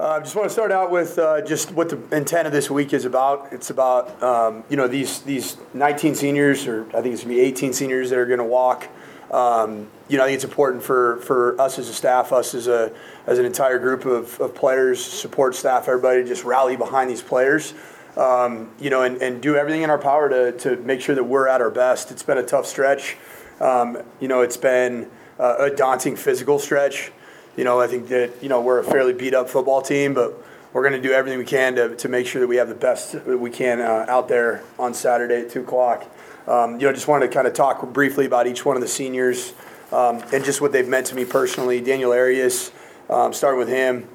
I uh, just want to start out with uh, just what the intent of this week is about. It's about um, you know these these 19 seniors, or I think it's gonna be 18 seniors that are going to walk. Um, you know, I think it's important for, for us as a staff, us as a as an entire group of, of players, support staff, everybody, to just rally behind these players. Um, you know, and, and do everything in our power to, to make sure that we're at our best. It's been a tough stretch. Um, you know, it's been a daunting physical stretch. You know, I think that you know we're a fairly beat up football team, but we're going to do everything we can to, to make sure that we have the best that we can uh, out there on Saturday at two o'clock. Um, you know, just wanted to kind of talk briefly about each one of the seniors um, and just what they've meant to me personally. Daniel Arias, um, starting with him.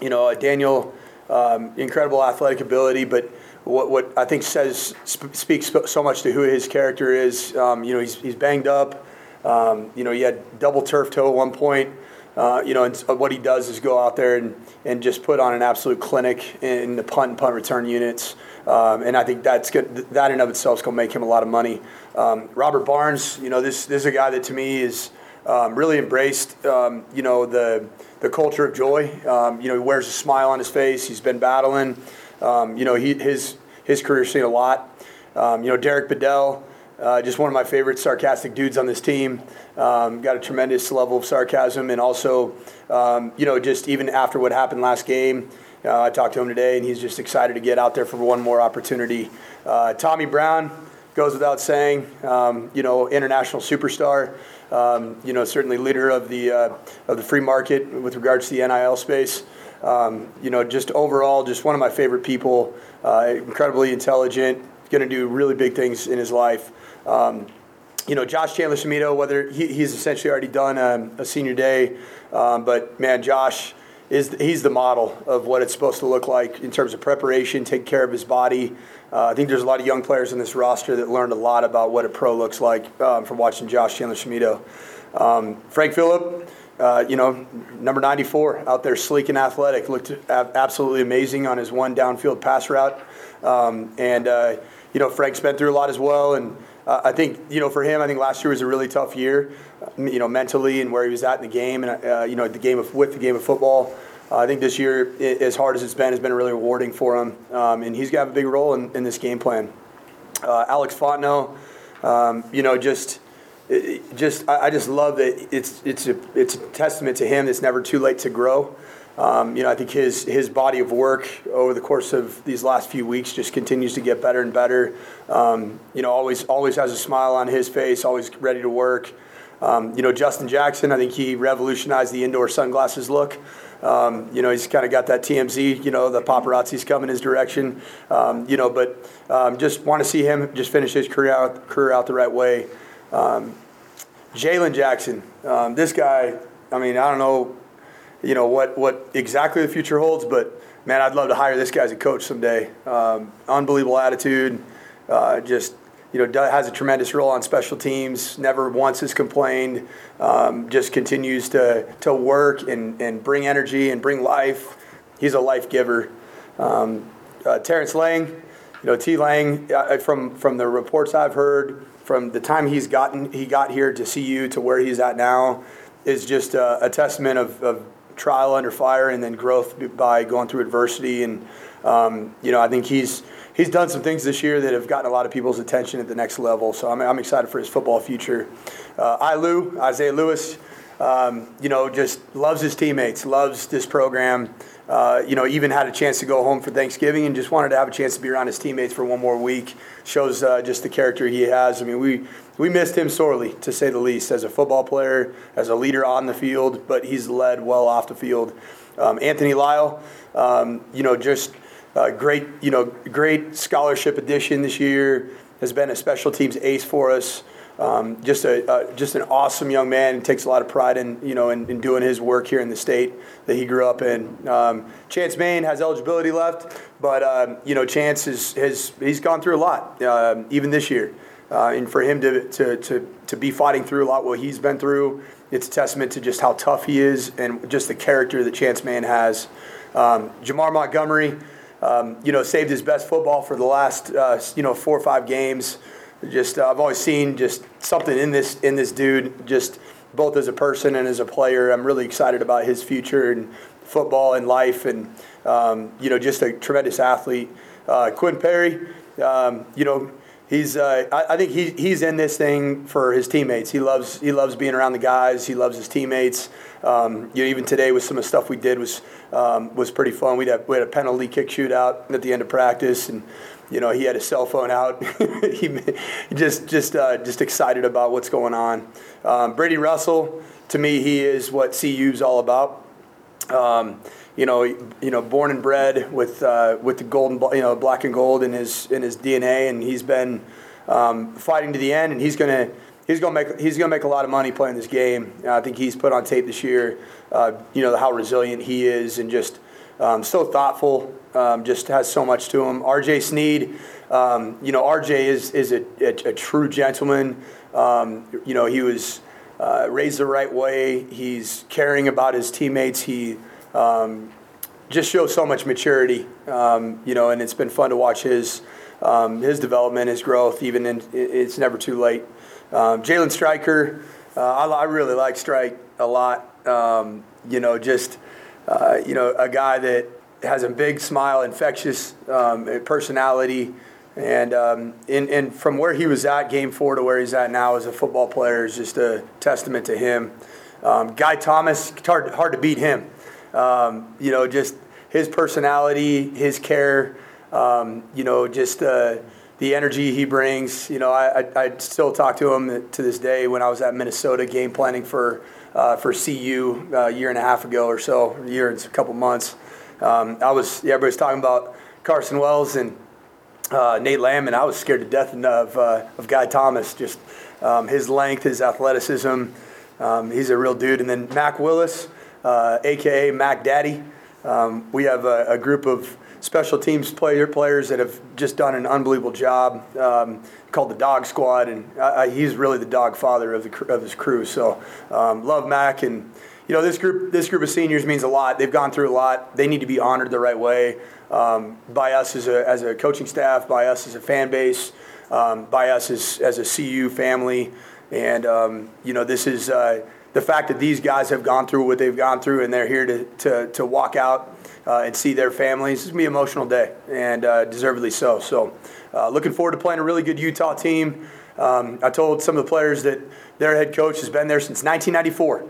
You know, uh, Daniel, um, incredible athletic ability, but what, what I think says sp- speaks so much to who his character is. Um, you know, he's, he's banged up. Um, you know, he had double turf toe at one point. Uh, you know, and what he does is go out there and, and just put on an absolute clinic in the punt and punt return units. Um, and I think that's good. That in of itself is going to make him a lot of money. Um, Robert Barnes, you know, this, this is a guy that to me is um, really embraced, um, you know, the, the culture of joy. Um, you know, he wears a smile on his face. He's been battling. Um, you know, he, his, his career's seen a lot. you know, Derek Bedell, uh, just one of my favorite sarcastic dudes on this team. Um, got a tremendous level of sarcasm, and also, um, you know, just even after what happened last game, uh, I talked to him today, and he's just excited to get out there for one more opportunity. Uh, Tommy Brown goes without saying, um, you know, international superstar. Um, you know, certainly leader of the uh, of the free market with regards to the NIL space. Um, you know, just overall, just one of my favorite people. Uh, incredibly intelligent, going to do really big things in his life. Um, you know, Josh Chandler-Semedo, whether he, he's essentially already done um, a senior day, um, but man, Josh is he's the model of what it's supposed to look like in terms of preparation, take care of his body. Uh, I think there's a lot of young players in this roster that learned a lot about what a pro looks like um, from watching Josh Chandler-Semedo. Um, Frank Fillip, uh, you know, number 94 out there, sleek and athletic, looked absolutely amazing on his one downfield pass route. Um, and, uh, you know, Frank's been through a lot as well. And uh, I think you know for him, I think last year was a really tough year, you know, mentally and where he was at in the game, and uh, you know, the game of with the game of football. Uh, I think this year, it, as hard as it's been, has been really rewarding for him, um, and he's got a big role in, in this game plan. Uh, Alex Fontenot, um, you know, just. It, just I, I just love that it's it's a it's a testament to him. It's never too late to grow. Um, you know, I think his his body of work over the course of these last few weeks just continues to get better and better. Um, you know, always always has a smile on his face, always ready to work. Um, you know, Justin Jackson, I think he revolutionized the indoor sunglasses look. Um, you know, he's kind of got that TMZ, you know, the paparazzi's coming his direction. Um, you know, but um, just want to see him just finish his career out, career out the right way. Um, Jalen Jackson, um, this guy, I mean, I don't know you know what what exactly the future holds. But man, I'd love to hire this guy as a coach someday. Um, unbelievable attitude, uh, just you know has a tremendous role on special teams. Never once has complained. Um, just continues to to work and and bring energy and bring life. He's a life giver. Um, uh, Terrence Lang, you know T Lang, uh, from from the reports I've heard, from the time he's gotten he got here to CU to where he's at now, is just a, a testament of, of trial under fire and then growth by going through adversity. And um, you know, I think he's he's done some things this year that have gotten a lot of people's attention at the next level. So I'm, I'm excited for his football future. Uh, Lou, Isaiah Lewis, um, you know, just loves his teammates, loves this program. Uh, you know, even had a chance to go home for Thanksgiving and just wanted to have a chance to be around his teammates for one more week. Shows uh, just the character he has. I mean, we we missed him sorely, to say the least, as a football player, as a leader on the field, but he's led well off the field. Um, Anthony Lyle, um, you know, just uh, great, you know, great scholarship addition this year. Has been a special teams ace for us. Um, just a uh, just an awesome young man and takes a lot of pride in you know in, in doing his work here in the state that he grew up in. Um, Chance Maine has eligibility left, but um, you know Chance is, has he's gone through a lot uh, even this year, uh, and for him to, to to to be fighting through a lot what he's been through, it's a testament to just how tough he is and just the character that Chance Main has. Um, Jamar Montgomery, um, you know, saved his best football for the last uh, you know four or five games just uh, I've always seen just something in this in this dude, just both as a person and as a player. I'm really excited about his future and football and life, and um, you know, just a tremendous athlete. Uh, Quinn Perry, um, you know, he's uh, I, I, think he, he's in this thing for his teammates. He loves he loves being around the guys. He loves his teammates. Um, you know, even today with some of the stuff we did was um, was pretty fun. We had we had a penalty kick shootout at the end of practice, and you know he had his cell phone out. he just just uh, just excited about what's going on. Um, Brady Russell, to me, he is what CU's all about. Um, you know, you know, born and bred with uh, with the golden, you know, black and gold in his in his DNA, and he's been um, fighting to the end, and he's gonna he's gonna make he's gonna make a lot of money playing this game. Uh, I think he's put on tape this year. Uh, you know how resilient he is, and just um, so thoughtful. Um, just has so much to him. R.J. Sneed, um, you know, R.J. is is a, a, a true gentleman. Um, you know, he was uh, raised the right way. He's caring about his teammates. He um, just shows so much maturity, um, you know, and it's been fun to watch his his development, his growth. Even in it's never too late. Jalen Striker, uh, I, I, really like Strike a lot. Um, you know, just uh, you know, a guy that has a big smile, infectious um, personality. And, um, in, and from where he was at game four to where he's at now as a football player is just a testament to him. Um, Guy Thomas, hard, hard to beat him. Um, you know, just his personality, his care, um, you know, just uh, the energy he brings. You know, I, I, I, still talk to him to this day when I was at Minnesota game planning for, uh, for CU uh, a year and a half ago or so, a year and a couple months. Um, I was, yeah, everybody was talking about Carson Wells and uh, Nate Lamb, and I was scared to death of, uh, of Guy Thomas, just um, his length, his athleticism. Um, he's a real dude. And then Mac Willis, uh, aka Mac Daddy. Um, we have a, a, group of special teams player players that have just done an unbelievable job um, called the Dog Squad, and I, I, he's really the dog father of the of his crew. So um, love Mac, and you know this group this group of seniors means a lot. They've gone through a lot. They need to be honored the right way um, by us as a as a coaching staff, by us as a fan base, um, by us as as a CU family, and um, you know this is. Uh, the fact that these guys have gone through what they've gone through and they're here to, to, to walk out uh, and see their families, it's going to be an emotional day, and uh, deservedly so. So, uh, looking forward to playing a really good Utah team. Um, I told some of the players that their head coach has been there since 1994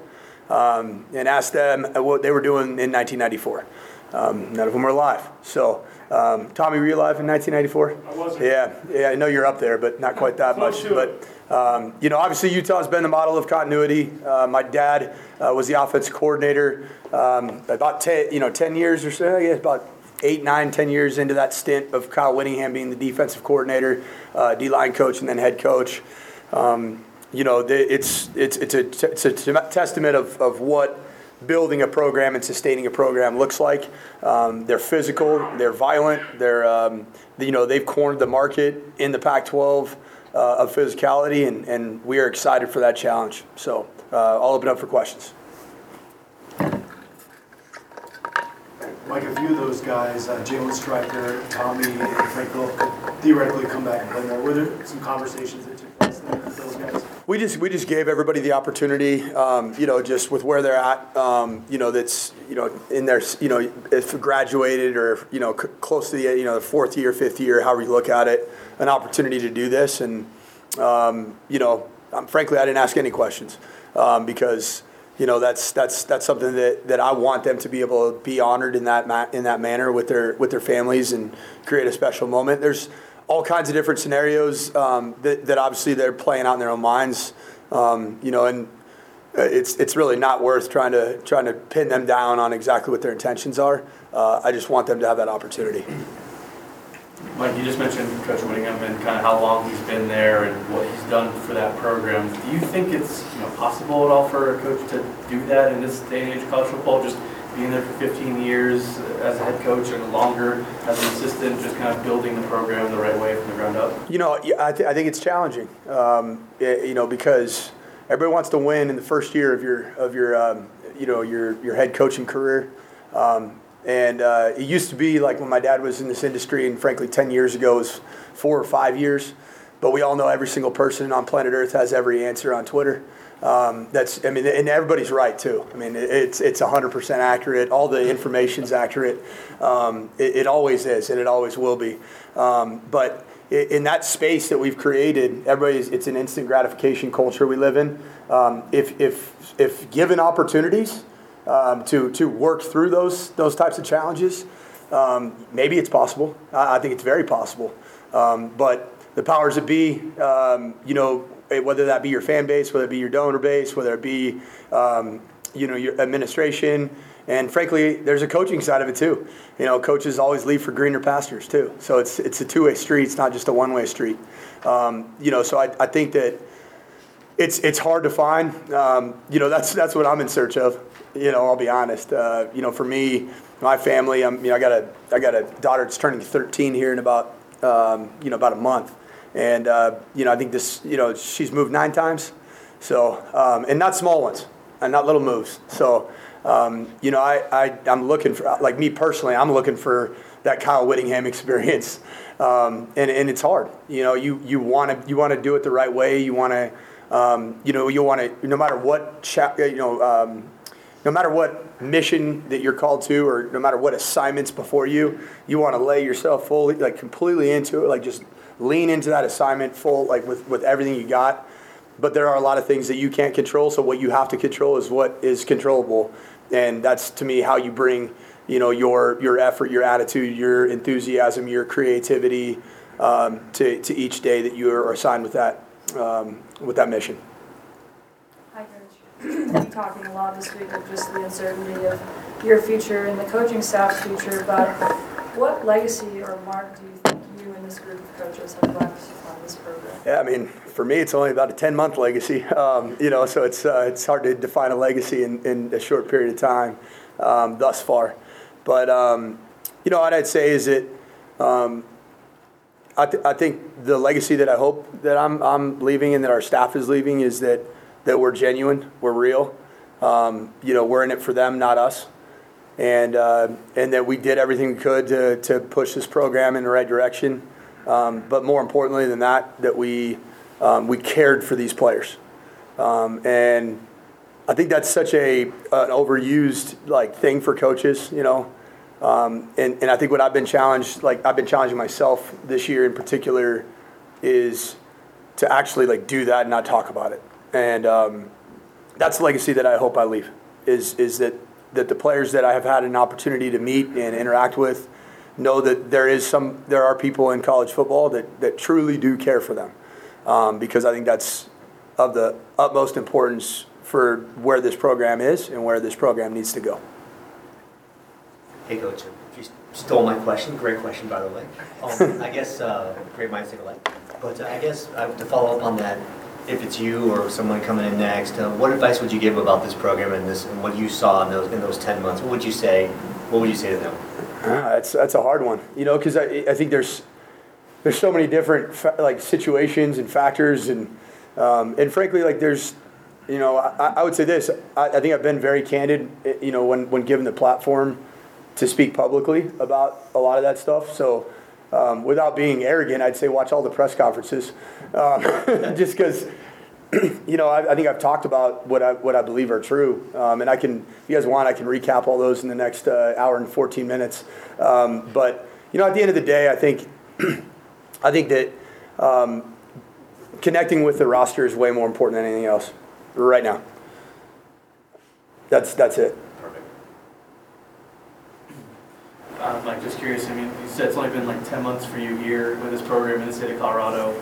um, and asked them what they were doing in 1994. Um, none of them were alive. So, um, Tommy, were you alive in 1994? I wasn't. Yeah, yeah, I know you're up there, but not quite that much. But um, you know, obviously Utah's been the model of continuity. Uh, my dad uh, was the offensive coordinator um, about ten, you know, ten years or so. I guess about eight, nine, ten years into that stint of Kyle Whittingham being the defensive coordinator, uh, D-line coach, and then head coach. Um, you know, it's it's it's a it's a testament of, of what building a program and sustaining a program looks like. Um, they're physical, they're violent, they're um, you know they've cornered the market in the Pac-12 uh, of physicality, and, and we are excited for that challenge. So uh, I'll open up for questions. Like a few of those guys, uh, Jalen Striker, Tommy, and Franco, theoretically come back and play more. Were there some conversations that place there with those guys? We just we just gave everybody the opportunity, um, you know, just with where they're at, um, you know, that's you know in their you know if graduated or you know c- close to the you know the fourth year, fifth year, however you look at it an opportunity to do this. And, um, you know, frankly, I didn't ask any questions um, because, you know, that's, that's, that's something that, that I want them to be able to be honored in that, ma- in that manner with their, with their families and create a special moment. There's all kinds of different scenarios um, that, that obviously they're playing out in their own minds, um, you know, and uh, it's it's really not worth trying to trying to pin them down on exactly what their intentions are. Uh, I just want them to have that opportunity. Mike, you just mentioned Coach Whittingham and kind of how long he's been there and what he's done for that program. Do you think it's you know possible at all for a coach to do that in this day and age of college football? Just being there for 15 years as a head coach and longer as an assistant, just kind of building the program the right way from the ground up? You know, I, th- I think it's challenging. Um, it, you know, because everybody wants to win in the first year of your of your um, you know your your head coaching career. Um, and uh, it used to be like when my dad was in this industry, and frankly, 10 years ago was four or five years. but we all know every single person on planet Earth has every answer on Twitter. Um, that's, I mean, and everybody's right too. I mean, it's it's 100% accurate. All the information's accurate. Um, it, it, always is, and it always will be. Um, but in that space that we've created, everybody's it's an instant gratification culture we live in. Um, if if if given opportunities um, to to work through those those types of challenges, um, maybe it's possible. I, I, think it's very possible. but the powers that be, you know whether that be your fan base, whether it be your donor base, whether it be um, you know your administration, and frankly, there's a coaching side of it too. You know, coaches always leave for greener pastures too. So it's it's a two way street. It's not just a one way street. Um, you know, so I, I think that it's it's hard to find. Um, you know, that's that's what I'm in search of. You know, I'll be honest. Uh, you know, for me, my family, I'm you know I got a I got a daughter that's turning 13 here in about um, you know about a month. And, uh, you know, I think this, you know, she's moved nine times. So, um, and not small ones, and not little moves. So, um, you know, I, I, I'm looking for, like me personally, I'm looking for that Kyle Whittingham experience. Um, and, and it's hard. You know, you, you want to you want to do it the right way. You want to, um, you know, you want to, no matter what, cha- you know, um, no matter what mission that you're called to or no matter what assignments before you, you want to lay yourself fully, like completely into it, like just – lean into that assignment full, like with, with everything you got. But there are a lot of things that you can't control. So what you have to control is what is controllable, and that's to me how you bring, you know, your your effort, your attitude, your enthusiasm, your creativity um, to to each day that you are assigned with that um, with that mission. Hi, Coach. Been talking a lot this week of just the uncertainty of your future and the coaching staff's future, but what legacy or mark do you think this group of coaches have left on this program? Yeah, I mean, for me, it's only about a 10 month legacy. Um, you know, so it's, uh, it's hard to define a legacy in, in a short period of time um, thus far. But, um, you know, what I'd say is that um, I, th- I think the legacy that I hope that I'm, I'm leaving and that our staff is leaving is that, that we're genuine, we're real. Um, you know, we're in it for them, not us and uh, and that we did everything we could to, to push this program in the right direction. Um, but more importantly than that, that we um, we cared for these players, um, and I think that's such a an overused like thing for coaches, you know. Um, and and I think what I've been challenged, like I've been challenging myself this year in particular, is to actually like do that and not talk about it. And um, that's the legacy that I hope I leave. Is is that that the players that I have had an opportunity to meet and interact with know that there is some there are people in college football that, that truly do care for them um, because I think that's of the utmost importance for where this program is and where this program needs to go. Hey, Coach, you stole my question. Great question, by the way. Um, I guess uh, great minds think alike. But uh, I guess uh, to follow up on that, if it's you or someone coming in next, uh, what advice would you give about this program and this and what you saw in those in those ten months? What would you say? What would you say to them? That's that's a hard one, you know, because I, I think there's there's so many different fa- like situations and factors and um, and frankly like there's you know I, I would say this I, I think I've been very candid eh, you know when when given the platform to speak publicly about a lot of that stuff so um, without being arrogant, I'd say watch all the press conferences, um, just because. You know, I, I, think I've talked about what I what I believe are true, um, and I can, if you guys want, I can recap all those in the next uh, hour and 14 minutes. Um, but you know, at the end of the day, I think, I think that um, connecting with the roster is way more important than anything else right now. That's that's it. Perfect. I'm like just curious. I mean, you said it's only been like 10 months for you here with this program in the state of Colorado.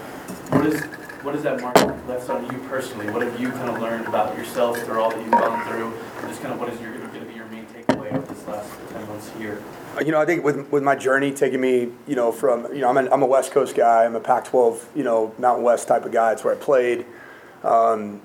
What is what does that mark left on you personally? What have you kind of learned about yourself through all that you've gone through? And just kind of what is your going to be your main takeaway of this last 10 months here? You know, I think with, with my journey taking me, you know, from, you know, I'm, an, I'm a West Coast guy. I'm a Pac 12, you know, Mountain West type of guy. It's where I played. Um,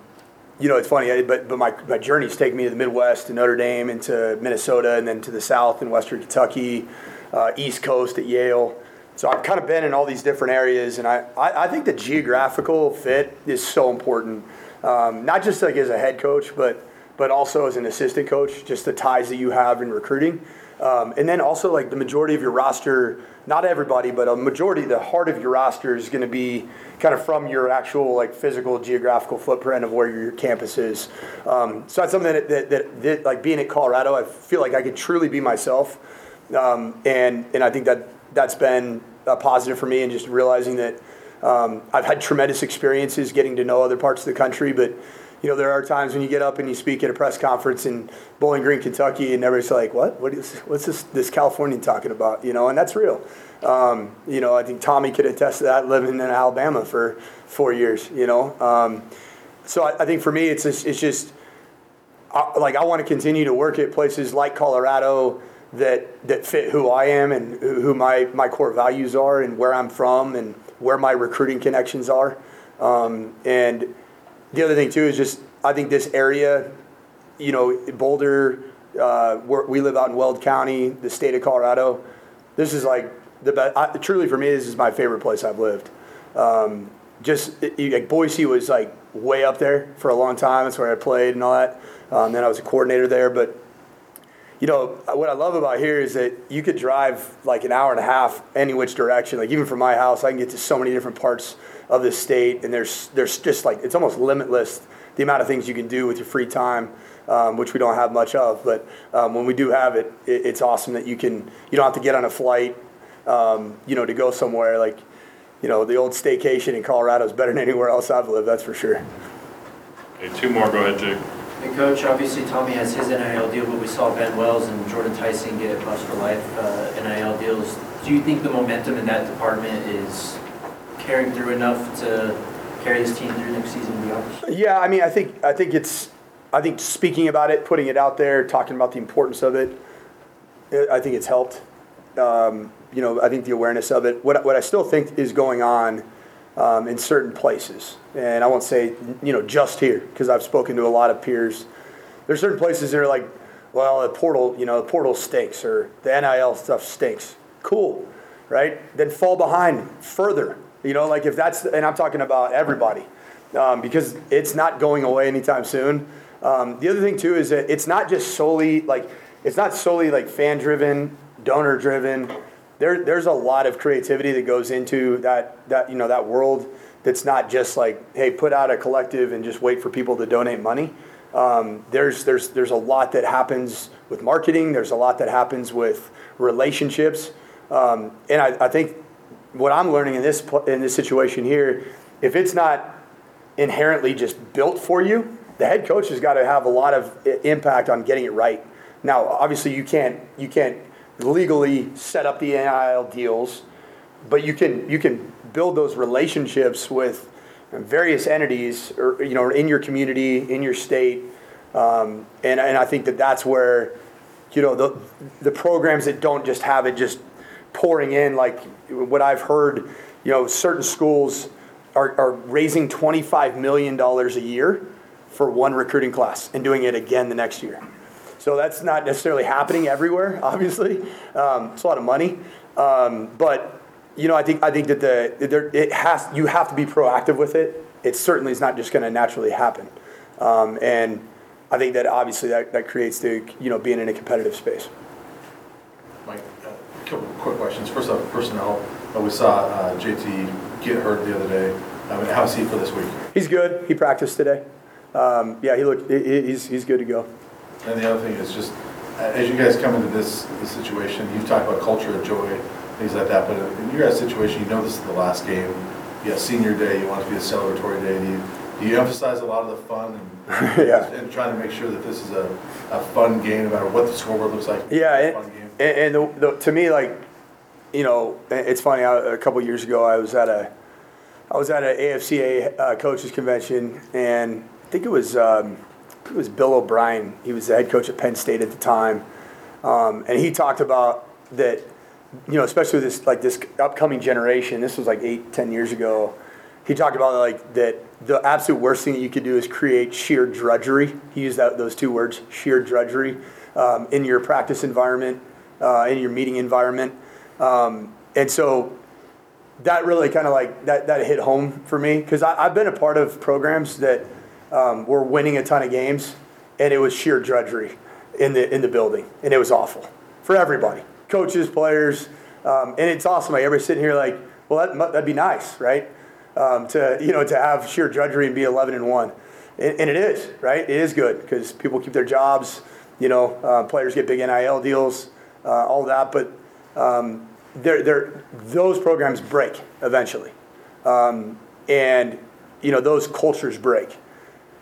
you know, it's funny, but but my, my journey's taken me to the Midwest, to Notre Dame, into Minnesota, and then to the South in Western Kentucky, uh, East Coast at Yale. So I've kind of been in all these different areas, and I, I, I think the geographical fit is so important, um, not just like as a head coach, but but also as an assistant coach, just the ties that you have in recruiting. Um, and then also like the majority of your roster, not everybody, but a majority, the heart of your roster is going to be kind of from your actual like physical geographical footprint of where your campus is. Um, so that's something that, that, that, that like being at Colorado, I feel like I could truly be myself. Um, and, and I think that that's been a positive for me and just realizing that um, I've had tremendous experiences getting to know other parts of the country, but you know, there are times when you get up and you speak at a press conference in Bowling Green, Kentucky, and everybody's like, "What? What is? What's this? This Californian talking about?" You know, and that's real. Um, you know, I think Tommy could attest to that living in Alabama for four years. You know, um, so I, I, think for me, it's just, it's just I, like I want to continue to work at places like Colorado that that fit who I am and who my my core values are and where I'm from and where my recruiting connections are. Um, and the other thing too is just I think this area, you know, Boulder, uh, we live out in Weld County, the state of Colorado. This is like the best. I, truly, for me, this is my favorite place I've lived. Um, just like Boise was like way up there for a long time. That's where I played and all that. Um, then I was a coordinator there, but you know what I love about here is that you could drive like an hour and a half any which direction. Like even from my house, I can get to so many different parts of the state, and there's there's just like it's almost limitless the amount of things you can do with your free time, um, which we don't have much of. But um, when we do have it, it, it's awesome that you can you don't have to get on a flight, um, you know, to go somewhere. Like, you know, the old staycation in Colorado is better than anywhere else I've lived. That's for sure. Okay, two more. Go ahead, Jake. Coach, obviously Tommy has his NIL deal, but we saw Ben Wells and Jordan Tyson get Bus for Life uh, NIL deals. Do you think the momentum in that department is carrying through enough to carry this team through next season and beyond? Yeah, I mean, I think I think it's I think speaking about it, putting it out there, talking about the importance of it, I think it's helped. Um, you know, I think the awareness of it. What what I still think is going on um, in certain places, and I won't say you know just here because I've spoken to a lot of peers. There's certain places that are like, well, the portal, you know, the portal stinks or the NIL stuff stinks. Cool, right? Then fall behind further you know, like if that's, and I'm talking about everybody, um, because it's not going away anytime soon. Um, the other thing too is that it's not just solely like it's not solely like fan driven, donor driven. There, there's a lot of creativity that goes into that that you know that world. That's not just like hey, put out a collective and just wait for people to donate money. Um, there's there's there's a lot that happens with marketing. There's a lot that happens with relationships, um, and I, I think what I'm learning in this in this situation here, if it's not inherently just built for you, the head coach has got to have a lot of impact on getting it right. Now, obviously, you can't you can't legally set up the NIL deals, but you can you can build those relationships with various entities, or you know, in your community, in your state, um, and and I think that that's where you know the the programs that don't just have it just pouring in like what I've heard, you know, certain schools are, are raising $25 million a year for one recruiting class and doing it again the next year. So that's not necessarily happening everywhere, obviously. Um, it's a lot of money. Um, but, you know, I think, I think that the, there, it has, you have to be proactive with it. It certainly is not just going to naturally happen. Um, and I think that obviously that, that creates the, you know, being in a competitive space. Mike, a couple quick questions. First off, personnel. Uh, we saw uh, JT get hurt the other day. I mean, how's he for this week? He's good. He practiced today. Um, yeah, he looked. He, he's he's good to go. And the other thing is just as you guys come into this, this situation, you talk about culture of joy, things like that. But in your guys' situation, you know this is the last game. You have senior day. You want it to be a celebratory day. Do you, do you emphasize a lot of the fun and, yeah. and trying to make sure that this is a, a fun game, no matter what the scoreboard looks like? Yeah, it, and, and the, the, to me, like you know, it's funny. I, a couple years ago, I was at a, I was at an AFCA uh, coaches convention, and I think it was, um, it was Bill O'Brien. He was the head coach at Penn State at the time, um, and he talked about that, you know, especially this like this upcoming generation. This was like eight, ten years ago. He talked about like that the absolute worst thing that you could do is create sheer drudgery. He used that, those two words, sheer drudgery, um, in your practice environment, uh, in your meeting environment. Um, and so that really kind of like that, that hit home for me because I've been a part of programs that um, were winning a ton of games and it was sheer drudgery in the in the building and it was awful for everybody, coaches, players, um, and it's awesome. Like everybody's sitting here like, well, that, that'd be nice, right? Um, to you know to have sheer drudgery and be 11 and one, and, and it is right. It is good because people keep their jobs. You know, uh, players get big NIL deals, uh, all that, but um, they're, they're, those programs break eventually, um, and you know those cultures break.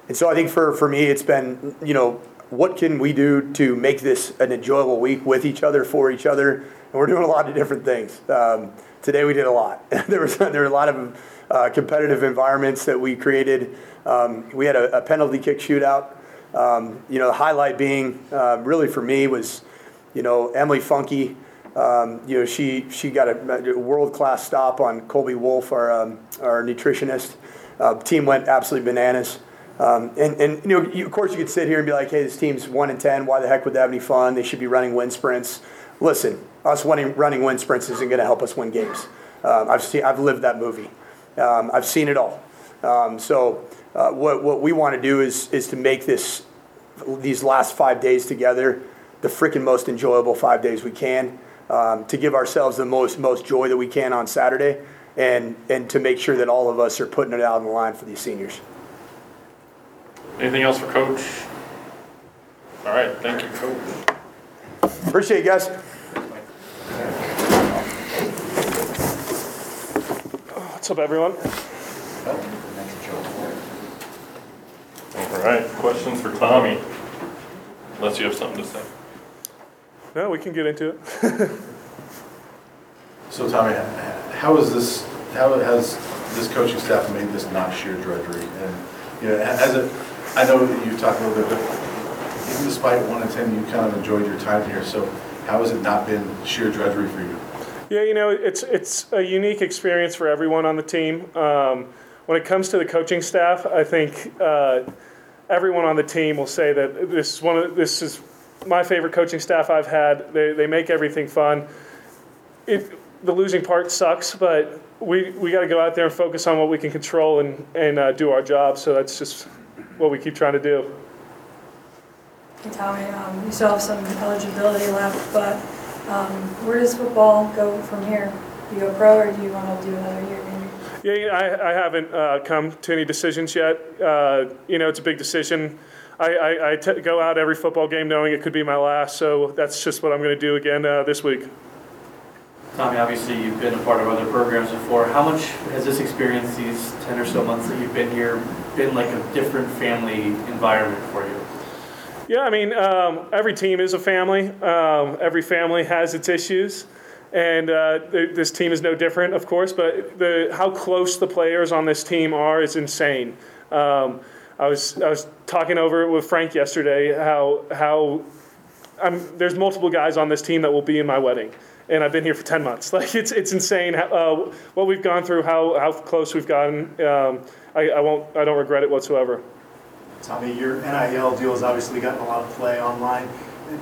And so I think for, for me, it's been, you know, what can we do to make this an enjoyable week with each other, for each other? And we're doing a lot of different things. Um, today we did a lot. there, was, there were a lot of uh, competitive environments that we created. Um, we had a, a penalty kick shootout. Um, you know, the highlight being uh, really for me was, you know, Emily Funky. Um, you know, she she got a, world class stop on Colby Wolf, our um, our nutritionist. Uh, team went absolutely bananas. Um, and, and you know, you, of course, you could sit here and be like, "Hey, this team's one and ten. Why the heck would they have any fun? They should be running wind sprints." Listen, us running running wind sprints isn't going to help us win games. Um, I've seen, I've lived that movie. Um, I've seen it all. Um, so, uh, what what we want to do is is to make this these last five days together the freaking most enjoyable five days we can. Um, to give ourselves the most most joy that we can on Saturday, and and to make sure that all of us are putting it out on the line for these seniors. Anything else for Coach? All right, thank you, Coach. Appreciate it, guys. What's up, everyone? All right, questions for Tommy? Unless you have something to say. No, we can get into it. So Tommy, how is this, how has this coaching staff made this not sheer drudgery? And, you know, has it, I know that you talked a little bit, but even despite one and ten, you kind of enjoyed your time here, so how has it not been sheer drudgery for you? Yeah, you know, it's it's a unique experience for everyone on the team. Um, when it comes to the coaching staff, I think uh, everyone on the team will say that this is one of this is my favorite coaching staff I've had. They they make everything fun. It the losing part sucks, but we we got to go out there and focus on what we can control and and uh, do our job. So that's just what we keep trying to do. Hey Tommy, um, you still have some eligibility left, but um, where does football go from here? Do you go pro or do you want to do another year maybe? Yeah, you know, I, I haven't uh, come to any decisions yet. Uh, you know, it's a big decision. I, I, I t- go out every football game knowing it could be my last, so that's just what I'm going to do again uh, this week. Tommy, obviously, you've been a part of other programs before. How much has this experience, these 10 or so months that you've been here, been like a different family environment for you? Yeah, I mean, um, every team is a family. Um, every family has its issues, and uh, th- this team is no different, of course. But the how close the players on this team are is insane. Um, I was I was talking over with Frank yesterday. How how I'm, there's multiple guys on this team that will be in my wedding, and I've been here for ten months. Like it's it's insane how, uh, what we've gone through, how how close we've gotten. I, I won't I don't regret it whatsoever. Tommy, your NIL deal has obviously gotten a lot of play online.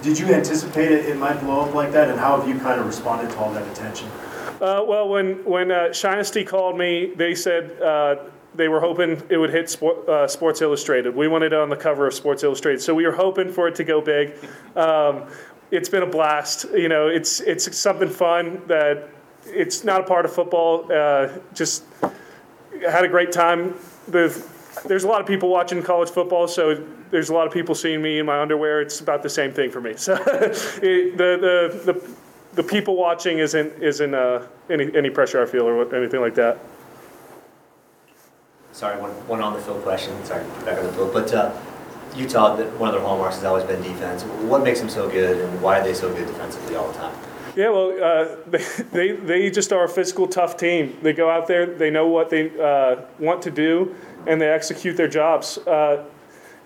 Did you anticipate it, it might blow up like that, and how have you kind of responded to all that attention? Uh, well, when when uh, Shinesty called me, they said uh, they were hoping it would hit Sport, uh, Sports Illustrated. We wanted it on the cover of Sports Illustrated, so we were hoping for it to go big. Um, it's been a blast. You know, it's it's something fun that it's not a part of football. Uh, just had a great time. The, there's a lot of people watching college football, so there's a lot of people seeing me in my underwear. It's about the same thing for me. So it, the, the the the people watching isn't isn't uh, any any pressure I feel or anything like that. Sorry, one, one on the field question, sorry, back on the field, but uh, Utah, one of their hallmarks has always been defense. What makes them so good and why are they so good defensively all the time? Yeah, well, uh, they, they they just are a physical, tough team. They go out there, they know what they uh, want to do, and they execute their jobs. Uh,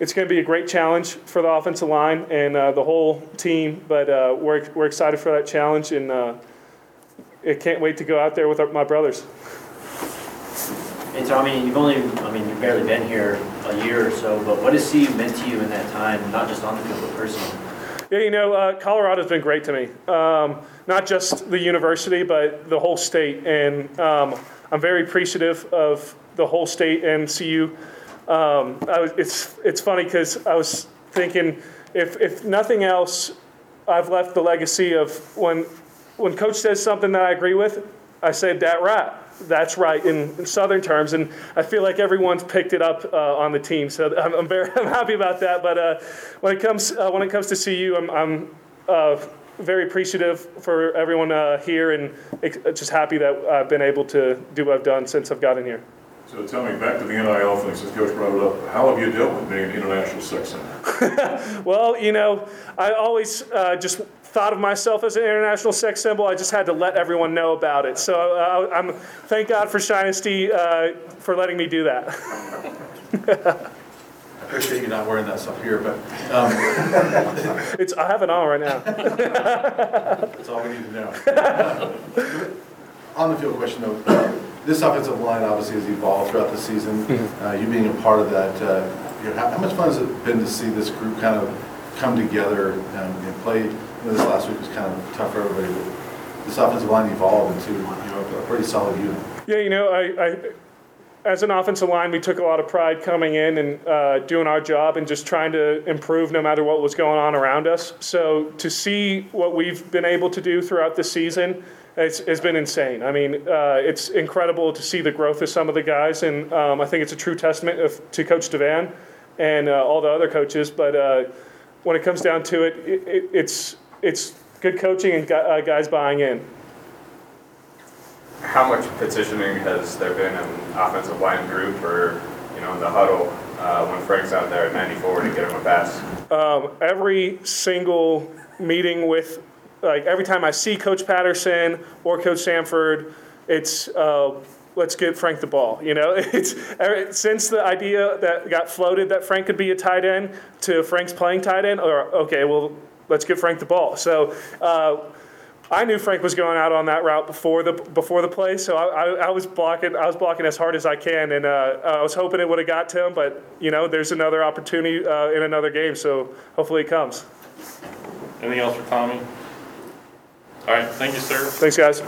it's going to be a great challenge for the offensive line and uh, the whole team, but uh, we're we're excited for that challenge, and uh, I can't wait to go out there with our, my brothers. Hey Tommy, you've only, I mean, you've barely been here a year or so, but what has CU meant to you in that time, not just on the field, but personally? Yeah, you know, uh, Colorado's been great to me. Um, not just the university, but the whole state. And um, I'm very appreciative of the whole state and CU. Um, was, it's, it's funny because I was thinking if, if nothing else, I've left the legacy of when, when coach says something that I agree with, I say that right. That's right in, in Southern terms, and I feel like everyone's picked it up uh, on the team. So I'm, I'm very I'm happy about that. But uh, when it comes uh, when it comes to CU, I'm, I'm uh, very appreciative for everyone uh, here, and ex- just happy that I've been able to do what I've done since I've gotten here. So tell me, back to the NIL thing, since Coach brought it up, how have you dealt with being an international sex symbol? Well, you know, I always uh, just thought of myself as an international sex symbol. I just had to let everyone know about it. So uh, I'm thank God for Shinesty uh, for letting me do that. I appreciate you not wearing that stuff here, but um, It's I have it on right now. that's all we need to know. On the field question though, this offensive line obviously has evolved throughout the season. Uh, You being a part of that, uh, you know, how how much fun has it been to see this group kind of come together um, and play? This last week was kind of tough for everybody, this offensive line evolved into, you know, a pretty solid unit. Yeah, you know, I, I as an offensive line, we took a lot of pride coming in and uh, doing our job and just trying to improve no matter what was going on around us. So to see what we've been able to do throughout the season, it's, it's been insane. I mean, uh, it's incredible to see the growth of some of the guys, and um, I think it's a true testament of, to Coach Devan and uh, all the other coaches. But uh, when it comes down to it, it, it it's it's good coaching and uh, guys buying in. How much petitioning has there been in offensive line group or, you know, in the huddle uh, when Frank's out there at 94 to get him a pass? um, every single meeting with, like every time I see Coach Patterson or Coach Sanford, it's uh, let's get Frank the ball. You know, it's since the idea that got floated that Frank could be a tight end to Frank's playing tight end, or okay, well let's get Frank the ball. So. Uh, I knew Frank was going out on that route before the before the play, so I, I, I was blocking. I was blocking as hard as I can, and uh, I was hoping it would have got to him. But you know, there's another opportunity uh, in another game, so hopefully it comes. Anything else for Tommy? All right, thank you, sir. Thanks, guys.